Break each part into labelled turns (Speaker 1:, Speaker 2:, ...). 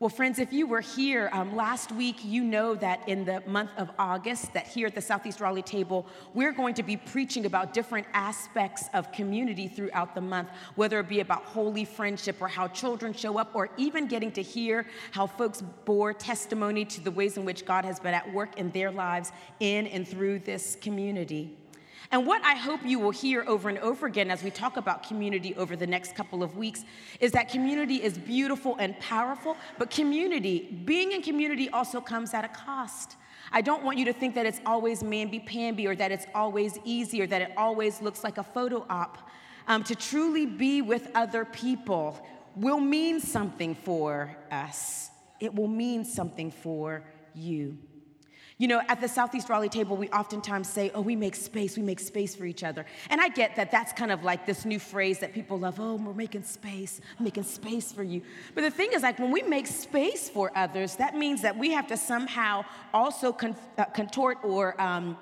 Speaker 1: Well, friends, if you were here um, last week, you know that in the month of August, that here at the Southeast Raleigh table, we're going to be preaching about different aspects of community throughout the month, whether it be about holy friendship or how children show up, or even getting to hear how folks bore testimony to the ways in which God has been at work in their lives in and through this community. And what I hope you will hear over and over again as we talk about community over the next couple of weeks is that community is beautiful and powerful, but community, being in community also comes at a cost. I don't want you to think that it's always mamby-pamby or that it's always easy or that it always looks like a photo op. Um, to truly be with other people will mean something for us. It will mean something for you. You know, at the Southeast Raleigh table, we oftentimes say, oh, we make space, we make space for each other. And I get that that's kind of like this new phrase that people love, oh, we're making space, making space for you. But the thing is, like, when we make space for others, that means that we have to somehow also con- uh, contort or um,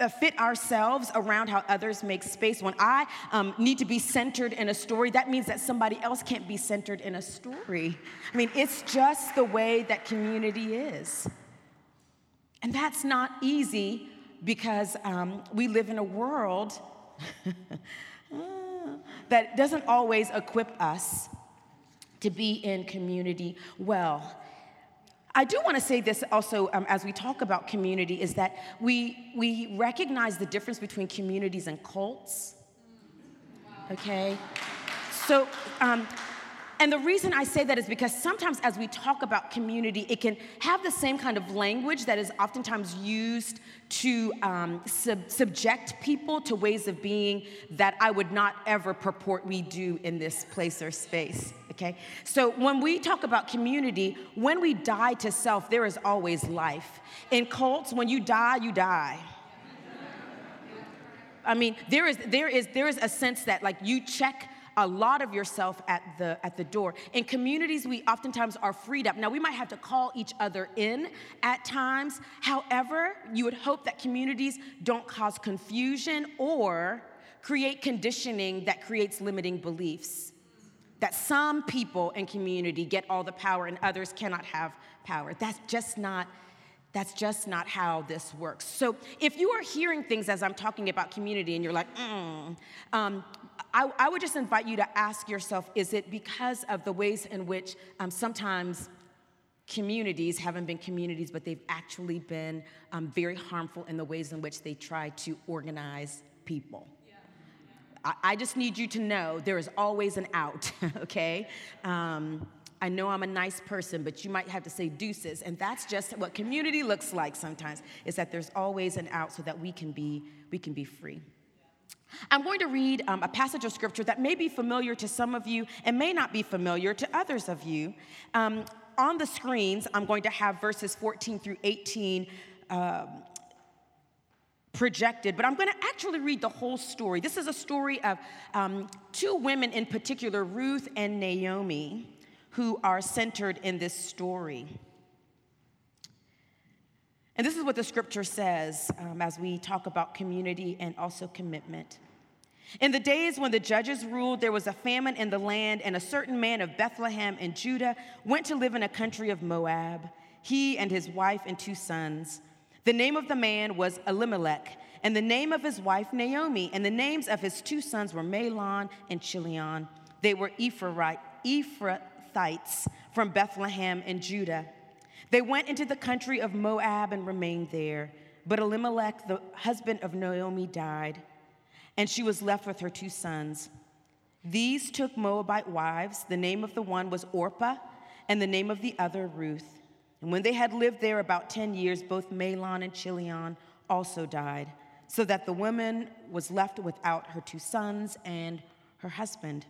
Speaker 1: uh, fit ourselves around how others make space. When I um, need to be centered in a story, that means that somebody else can't be centered in a story. I mean, it's just the way that community is. And that's not easy because um, we live in a world that doesn't always equip us to be in community well. I do want to say this also um, as we talk about community is that we, we recognize the difference between communities and cults. Okay? So, um, and the reason I say that is because sometimes as we talk about community, it can have the same kind of language that is oftentimes used to um, sub- subject people to ways of being that I would not ever purport we do in this place or space. Okay? So when we talk about community, when we die to self, there is always life. In cults, when you die, you die. I mean, there is, there is, there is a sense that like you check a lot of yourself at the at the door. In communities, we oftentimes are freed up. Now, we might have to call each other in at times. However, you would hope that communities don't cause confusion or create conditioning that creates limiting beliefs. That some people in community get all the power and others cannot have power. That's just not that's just not how this works. So, if you are hearing things as I'm talking about community and you're like, mm, um, I, I, would just invite you to ask yourself is it because of the ways in which um, sometimes communities haven't been communities, but they've actually been um, very harmful in the ways in which they try to organize people? I, I, just need you to know there is always an out, okay? Um, I know I'm a nice person, but you might have to say deuces. And that's just what community looks like sometimes, is that there's always an out so that we can be, we can be free. I'm going to read um, a passage of scripture that may be familiar to some of you and may not be familiar to others of you. Um, on the screens, I'm going to have verses 14 through 18 um, projected, but I'm going to actually read the whole story. This is a story of um, two women in particular, Ruth and Naomi who are centered in this story. And this is what the scripture says um, as we talk about community and also commitment. In the days when the judges ruled, there was a famine in the land, and a certain man of Bethlehem in Judah went to live in a country of Moab, he and his wife and two sons. The name of the man was Elimelech, and the name of his wife Naomi, and the names of his two sons were Mahlon and Chilion. They were Ephraite, Ephrathites from Bethlehem in Judah. They went into the country of Moab and remained there. But Elimelech, the husband of Naomi, died, and she was left with her two sons. These took Moabite wives. The name of the one was Orpah, and the name of the other Ruth. And when they had lived there about 10 years, both Mahlon and Chilion also died, so that the woman was left without her two sons and her husband.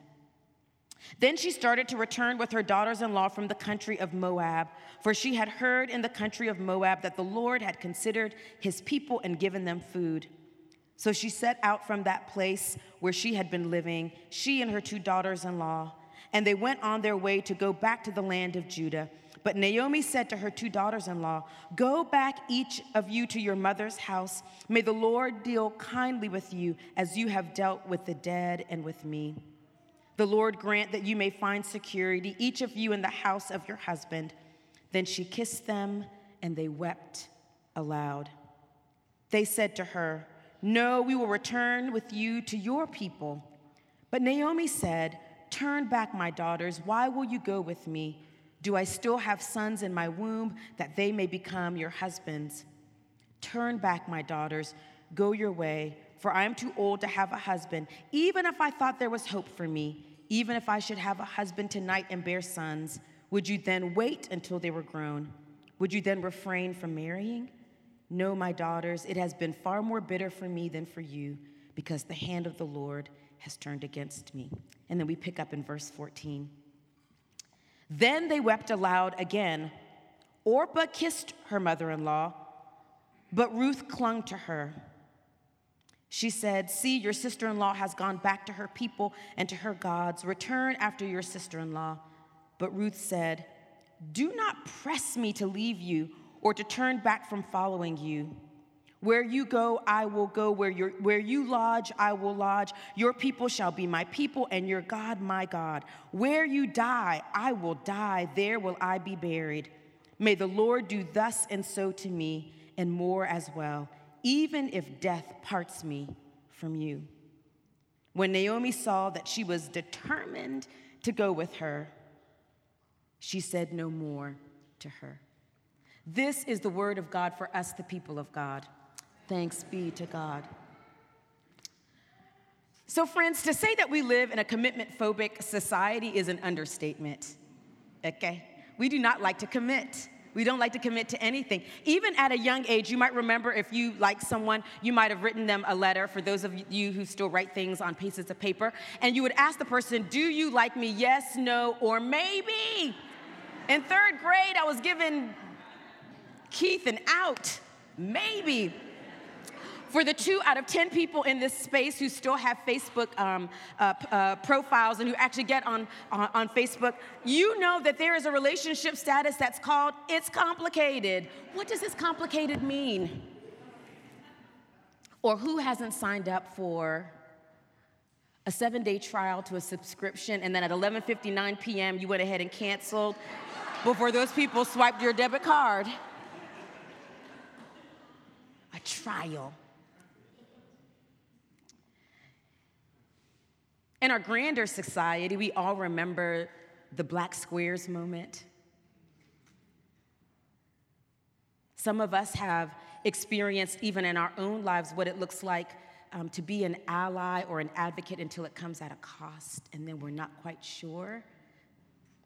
Speaker 1: Then she started to return with her daughters in law from the country of Moab, for she had heard in the country of Moab that the Lord had considered his people and given them food. So she set out from that place where she had been living, she and her two daughters in law, and they went on their way to go back to the land of Judah. But Naomi said to her two daughters in law, Go back, each of you, to your mother's house. May the Lord deal kindly with you as you have dealt with the dead and with me. The Lord grant that you may find security, each of you in the house of your husband. Then she kissed them, and they wept aloud. They said to her, No, we will return with you to your people. But Naomi said, Turn back, my daughters. Why will you go with me? Do I still have sons in my womb that they may become your husbands? Turn back, my daughters. Go your way, for I am too old to have a husband. Even if I thought there was hope for me, even if I should have a husband tonight and bear sons, would you then wait until they were grown? Would you then refrain from marrying? No, my daughters, it has been far more bitter for me than for you, because the hand of the Lord has turned against me. And then we pick up in verse 14. Then they wept aloud again. Orpah kissed her mother in law, but Ruth clung to her. She said, See, your sister in law has gone back to her people and to her gods. Return after your sister in law. But Ruth said, Do not press me to leave you or to turn back from following you. Where you go, I will go. Where, you where you lodge, I will lodge. Your people shall be my people, and your God, my God. Where you die, I will die. There will I be buried. May the Lord do thus and so to me, and more as well, even if death parts me from you. When Naomi saw that she was determined to go with her, she said no more to her. This is the word of God for us, the people of God. Thanks be to God. So, friends, to say that we live in a commitment phobic society is an understatement. Okay? We do not like to commit. We don't like to commit to anything. Even at a young age, you might remember if you like someone, you might have written them a letter, for those of you who still write things on pieces of paper, and you would ask the person, Do you like me? Yes, no, or maybe. In third grade, I was given Keith an out. Maybe. For the two out of 10 people in this space who still have Facebook um, uh, uh, profiles and who actually get on, on, on Facebook, you know that there is a relationship status that's called it's complicated. What does this complicated mean? Or who hasn't signed up for a seven day trial to a subscription and then at 11.59 p.m. you went ahead and canceled before those people swiped your debit card? A trial. In our grander society, we all remember the black squares moment. Some of us have experienced, even in our own lives, what it looks like um, to be an ally or an advocate until it comes at a cost, and then we're not quite sure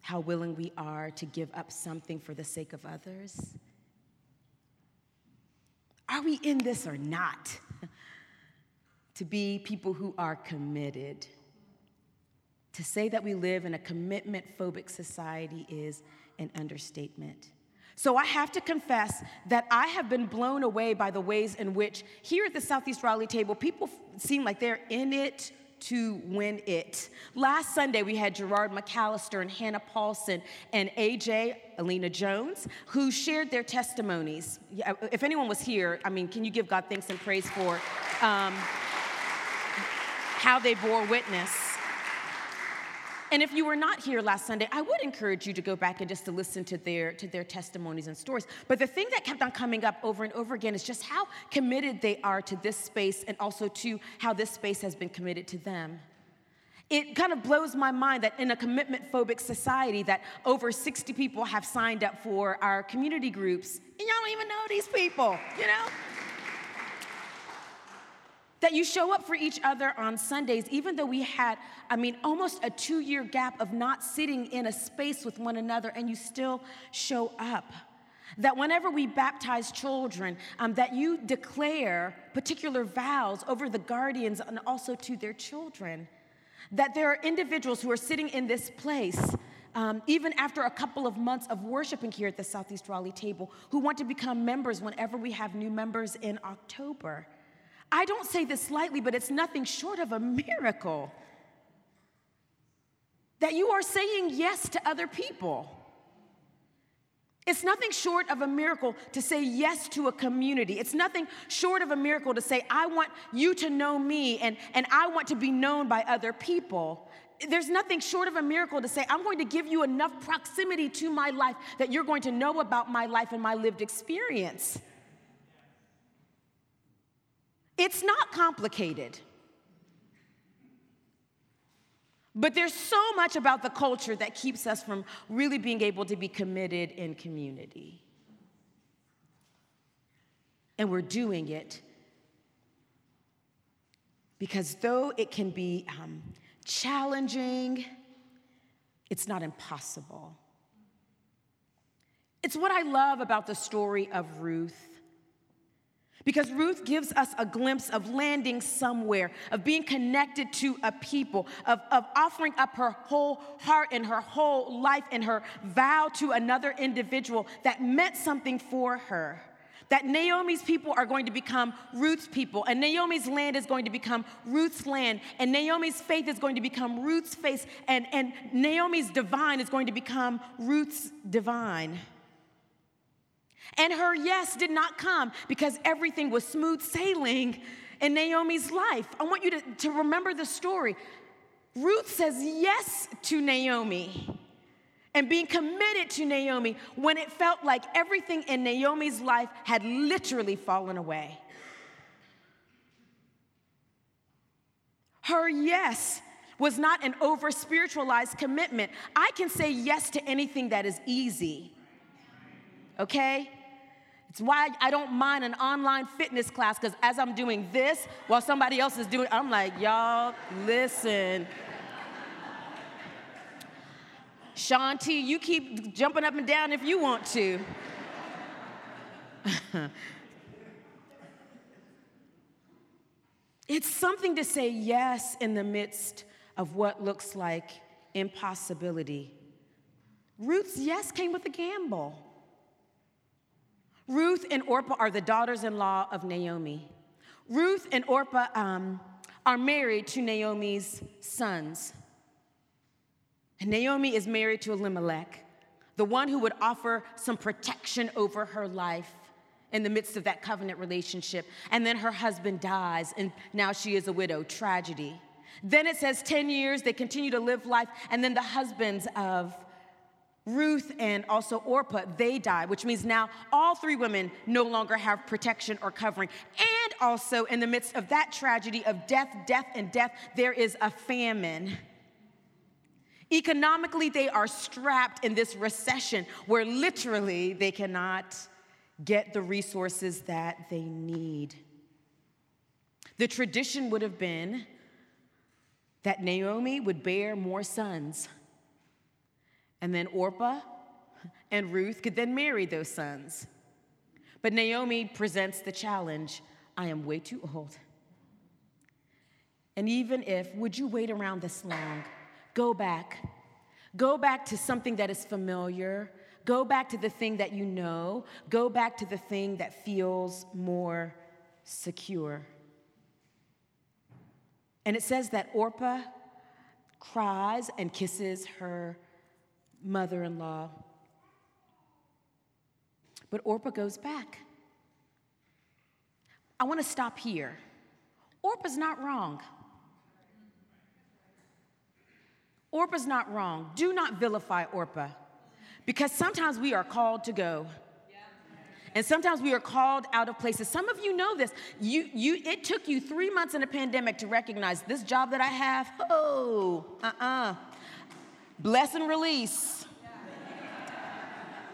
Speaker 1: how willing we are to give up something for the sake of others. Are we in this or not? to be people who are committed to say that we live in a commitment phobic society is an understatement. So I have to confess that I have been blown away by the ways in which here at the Southeast Raleigh table, people seem like they're in it to win it. Last Sunday, we had Gerard McAllister and Hannah Paulson and AJ, Alina Jones, who shared their testimonies. If anyone was here, I mean, can you give God thanks and praise for um, how they bore witness? And if you were not here last Sunday, I would encourage you to go back and just to listen to their, to their testimonies and stories. But the thing that kept on coming up over and over again is just how committed they are to this space and also to how this space has been committed to them. It kind of blows my mind that in a commitment phobic society that over 60 people have signed up for our community groups and y'all don't even know these people, you know? That you show up for each other on Sundays, even though we had, I mean, almost a two year gap of not sitting in a space with one another, and you still show up. That whenever we baptize children, um, that you declare particular vows over the guardians and also to their children. That there are individuals who are sitting in this place um, even after a couple of months of worshiping here at the Southeast Raleigh table, who want to become members whenever we have new members in October. I don't say this lightly, but it's nothing short of a miracle that you are saying yes to other people. It's nothing short of a miracle to say yes to a community. It's nothing short of a miracle to say, I want you to know me and, and I want to be known by other people. there's nothing short of a miracle to say, I'm going to give you enough proximity to my life that you're going to know about my life and my lived experience. It's not complicated. But there's so much about the culture that keeps us from really being able to be committed in community. And we're doing it because though it can be um, challenging, it's not impossible. It's what I love about the story of Ruth. Because Ruth gives us a glimpse of landing somewhere, of being connected to a people, of, of offering up her whole heart and her whole life and her vow to another individual that meant something for her. That Naomi's people are going to become Ruth's people, and Naomi's land is going to become Ruth's land, and Naomi's faith is going to become Ruth's faith, and, and Naomi's divine is going to become Ruth's divine. And her yes did not come because everything was smooth sailing in Naomi's life. I want you to, to remember the story. Ruth says yes to Naomi and being committed to Naomi when it felt like everything in Naomi's life had literally fallen away. Her yes was not an over spiritualized commitment. I can say yes to anything that is easy okay? It's why I don't mind an online fitness class because as I'm doing this while somebody else is doing, I'm like, y'all, listen. Shanti, you keep jumping up and down if you want to. it's something to say yes in the midst of what looks like impossibility. Ruth's yes came with a gamble. Ruth and Orpah are the daughters in law of Naomi. Ruth and Orpah um, are married to Naomi's sons. And Naomi is married to Elimelech, the one who would offer some protection over her life in the midst of that covenant relationship. And then her husband dies, and now she is a widow. Tragedy. Then it says 10 years, they continue to live life, and then the husbands of Ruth and also Orpah, they die, which means now all three women no longer have protection or covering. And also, in the midst of that tragedy of death, death, and death, there is a famine. Economically, they are strapped in this recession where literally they cannot get the resources that they need. The tradition would have been that Naomi would bear more sons and then Orpah and Ruth could then marry those sons. But Naomi presents the challenge I am way too old. And even if, would you wait around this long? Go back. Go back to something that is familiar. Go back to the thing that you know. Go back to the thing that feels more secure. And it says that Orpah cries and kisses her mother in law. But Orpah goes back. I want to stop here. Orpah's not wrong. Orpah's not wrong. Do not vilify Orpah because sometimes we are called to go. And sometimes we are called out of places. Some of you know this. You, you, it took you three months in a pandemic to recognize this job that I have. Oh, uh uh-uh. uh Bless and release.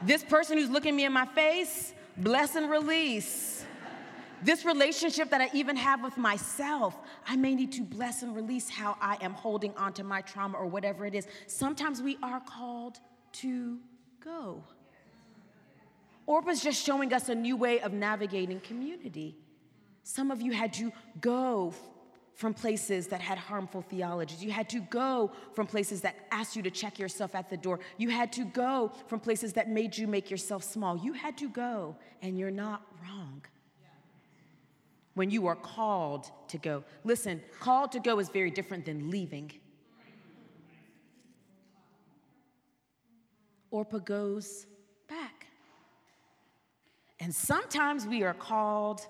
Speaker 1: This person who's looking me in my face, bless and release. This relationship that I even have with myself, I may need to bless and release how I am holding onto my trauma or whatever it is. Sometimes we are called to go. Orpah's just showing us a new way of navigating community. Some of you had to go from places that had harmful theologies. You had to go from places that asked you to check yourself at the door. You had to go from places that made you make yourself small. You had to go, and you're not wrong. When you are called to go. Listen, called to go is very different than leaving. Orpah goes back. And sometimes we are called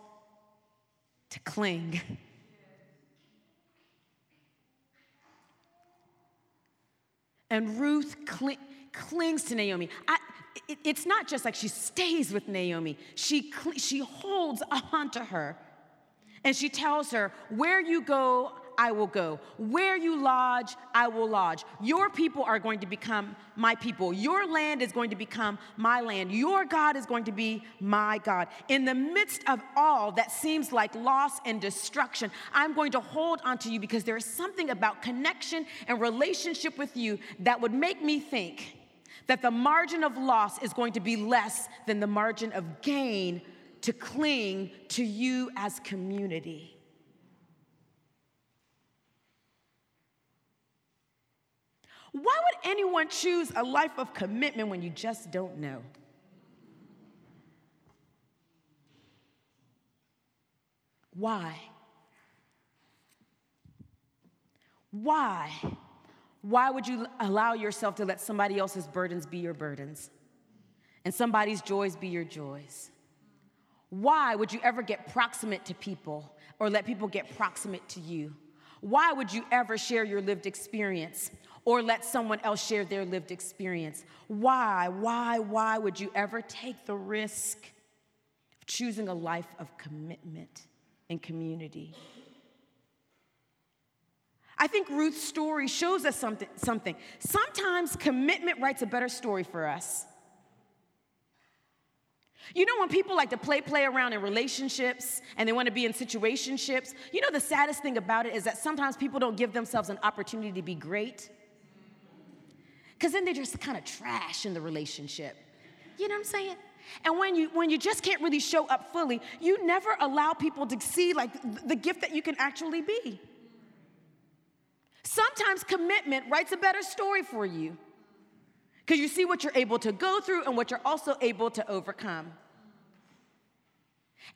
Speaker 1: to cling. And Ruth cl- clings to Naomi. I, it, it's not just like she stays with Naomi, she, she holds on to her. And she tells her, Where you go, I will go. Where you lodge, I will lodge. Your people are going to become my people. Your land is going to become my land. Your God is going to be my God. In the midst of all that seems like loss and destruction, I'm going to hold onto you because there is something about connection and relationship with you that would make me think that the margin of loss is going to be less than the margin of gain to cling to you as community. Why would anyone choose a life of commitment when you just don't know? Why? Why? Why would you allow yourself to let somebody else's burdens be your burdens and somebody's joys be your joys? Why would you ever get proximate to people or let people get proximate to you? Why would you ever share your lived experience or let someone else share their lived experience? Why, why, why would you ever take the risk of choosing a life of commitment and community? I think Ruth's story shows us something. something. Sometimes commitment writes a better story for us. You know, when people like to play, play around in relationships and they want to be in situationships, you know, the saddest thing about it is that sometimes people don't give themselves an opportunity to be great. Because then they're just kind of trash in the relationship. You know what I'm saying? And when you when you just can't really show up fully, you never allow people to see like the gift that you can actually be. Sometimes commitment writes a better story for you because you see what you're able to go through and what you're also able to overcome.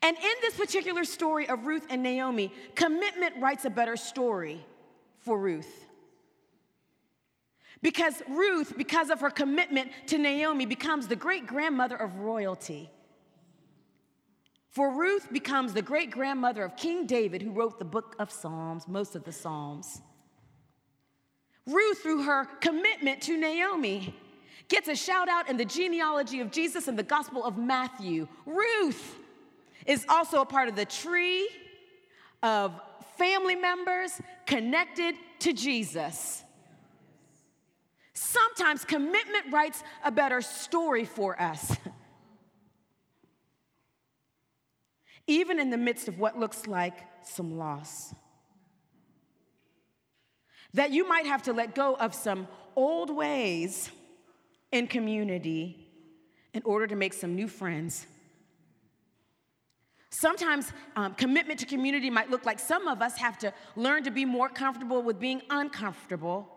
Speaker 1: And in this particular story of Ruth and Naomi, commitment writes a better story for Ruth. Because Ruth, because of her commitment to Naomi, becomes the great grandmother of royalty. For Ruth becomes the great grandmother of King David, who wrote the book of Psalms, most of the Psalms. Ruth, through her commitment to Naomi, gets a shout out in the genealogy of Jesus in the Gospel of Matthew. Ruth is also a part of the tree of family members connected to Jesus. Sometimes commitment writes a better story for us. Even in the midst of what looks like some loss. That you might have to let go of some old ways in community in order to make some new friends. Sometimes um, commitment to community might look like some of us have to learn to be more comfortable with being uncomfortable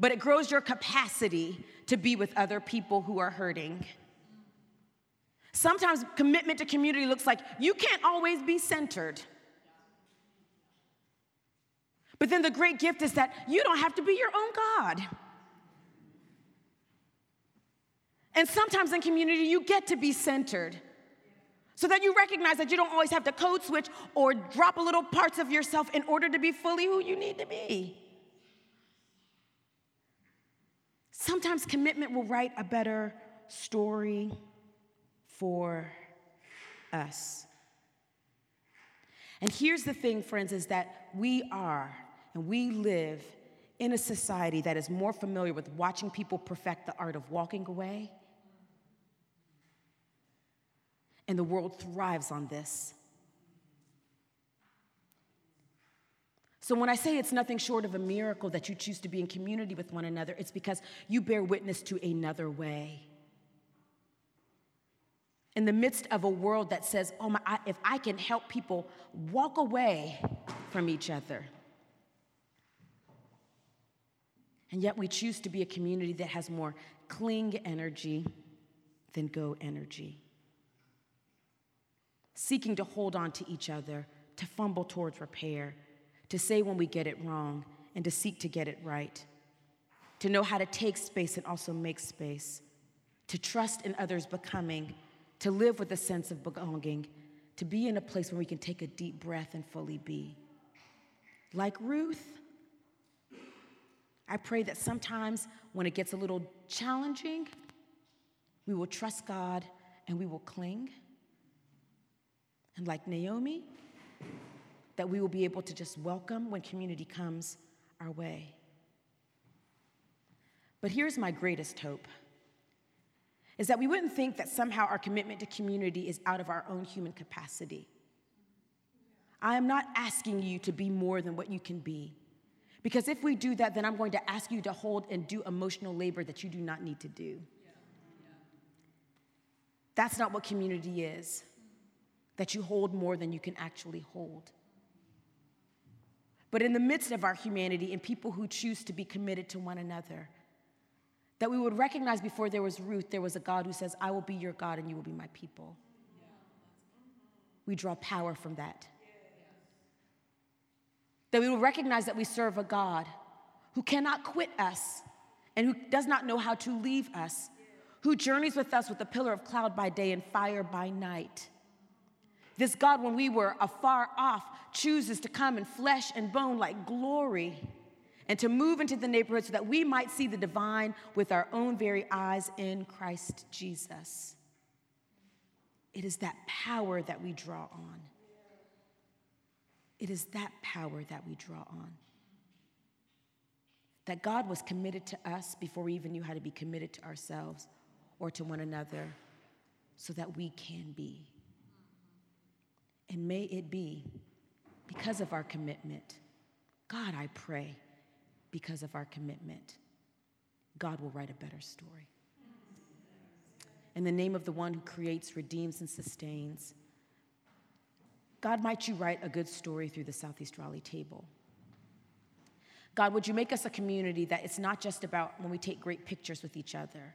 Speaker 1: but it grows your capacity to be with other people who are hurting. Sometimes commitment to community looks like you can't always be centered. But then the great gift is that you don't have to be your own God. And sometimes in community, you get to be centered. So that you recognize that you don't always have to code switch or drop a little parts of yourself in order to be fully who you need to be. Sometimes commitment will write a better story for us. And here's the thing, friends, is that we are and we live in a society that is more familiar with watching people perfect the art of walking away. And the world thrives on this. So, when I say it's nothing short of a miracle that you choose to be in community with one another, it's because you bear witness to another way. In the midst of a world that says, oh my, if I can help people walk away from each other. And yet we choose to be a community that has more cling energy than go energy. Seeking to hold on to each other, to fumble towards repair, to say when we get it wrong, and to seek to get it right, to know how to take space and also make space, to trust in others' becoming, to live with a sense of belonging, to be in a place where we can take a deep breath and fully be. Like Ruth, I pray that sometimes when it gets a little challenging, we will trust God and we will cling. And like Naomi, that we will be able to just welcome when community comes our way. But here's my greatest hope is that we wouldn't think that somehow our commitment to community is out of our own human capacity. I am not asking you to be more than what you can be. Because if we do that, then I'm going to ask you to hold and do emotional labor that you do not need to do. That's not what community is, that you hold more than you can actually hold. But in the midst of our humanity and people who choose to be committed to one another, that we would recognize before there was Ruth, there was a God who says, I will be your God and you will be my people. We draw power from that. That we will recognize that we serve a God who cannot quit us and who does not know how to leave us, who journeys with us with a pillar of cloud by day and fire by night. This God, when we were afar off, chooses to come in flesh and bone like glory and to move into the neighborhood so that we might see the divine with our own very eyes in Christ Jesus. It is that power that we draw on. It is that power that we draw on. That God was committed to us before we even knew how to be committed to ourselves or to one another so that we can be. And may it be because of our commitment. God, I pray, because of our commitment, God will write a better story. In the name of the one who creates, redeems, and sustains, God, might you write a good story through the Southeast Raleigh table? God, would you make us a community that it's not just about when we take great pictures with each other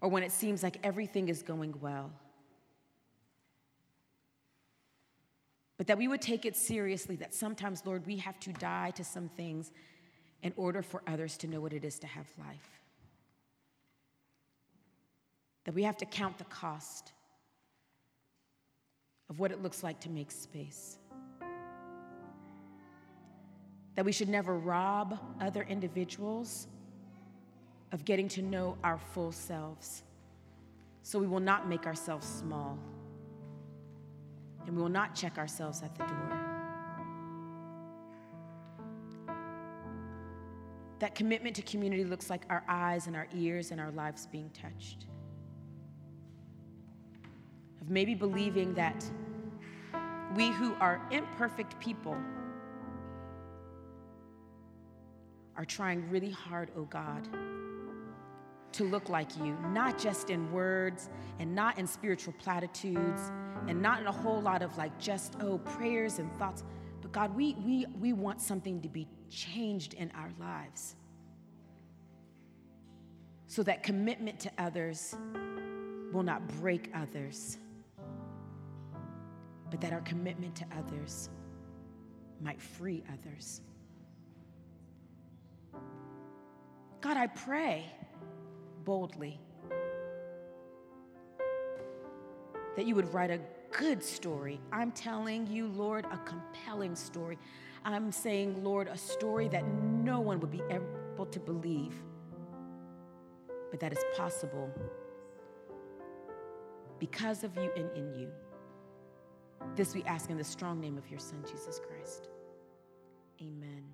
Speaker 1: or when it seems like everything is going well, but that we would take it seriously that sometimes, Lord, we have to die to some things in order for others to know what it is to have life. That we have to count the cost of what it looks like to make space. That we should never rob other individuals of getting to know our full selves. So we will not make ourselves small. And we will not check ourselves at the door. That commitment to community looks like our eyes and our ears and our lives being touched of maybe believing that we who are imperfect people are trying really hard, oh God, to look like you, not just in words and not in spiritual platitudes and not in a whole lot of like just, oh, prayers and thoughts. But God, we, we, we want something to be changed in our lives so that commitment to others will not break others but that our commitment to others might free others. God, I pray boldly that you would write a good story. I'm telling you, Lord, a compelling story. I'm saying, Lord, a story that no one would be able to believe, but that is possible because of you and in you. This we ask in the strong name of your Son, Jesus Christ. Amen.